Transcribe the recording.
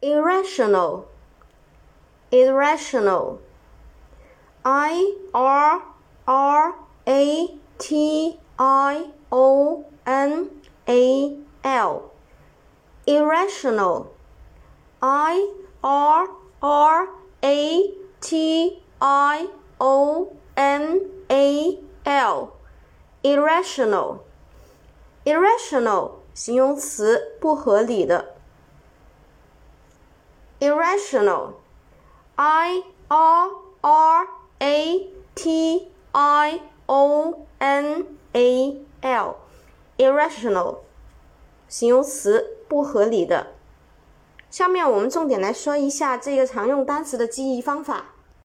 irrational, irrational, I R R A T I O N A L, irrational, I R R A T I O N A L, irrational, irrational 形容词，不合理的。 Irrational, I R R A T I O N A L, irrational 形容词，不合理的。下面我们重点来说一下这个常用单词的记忆方法。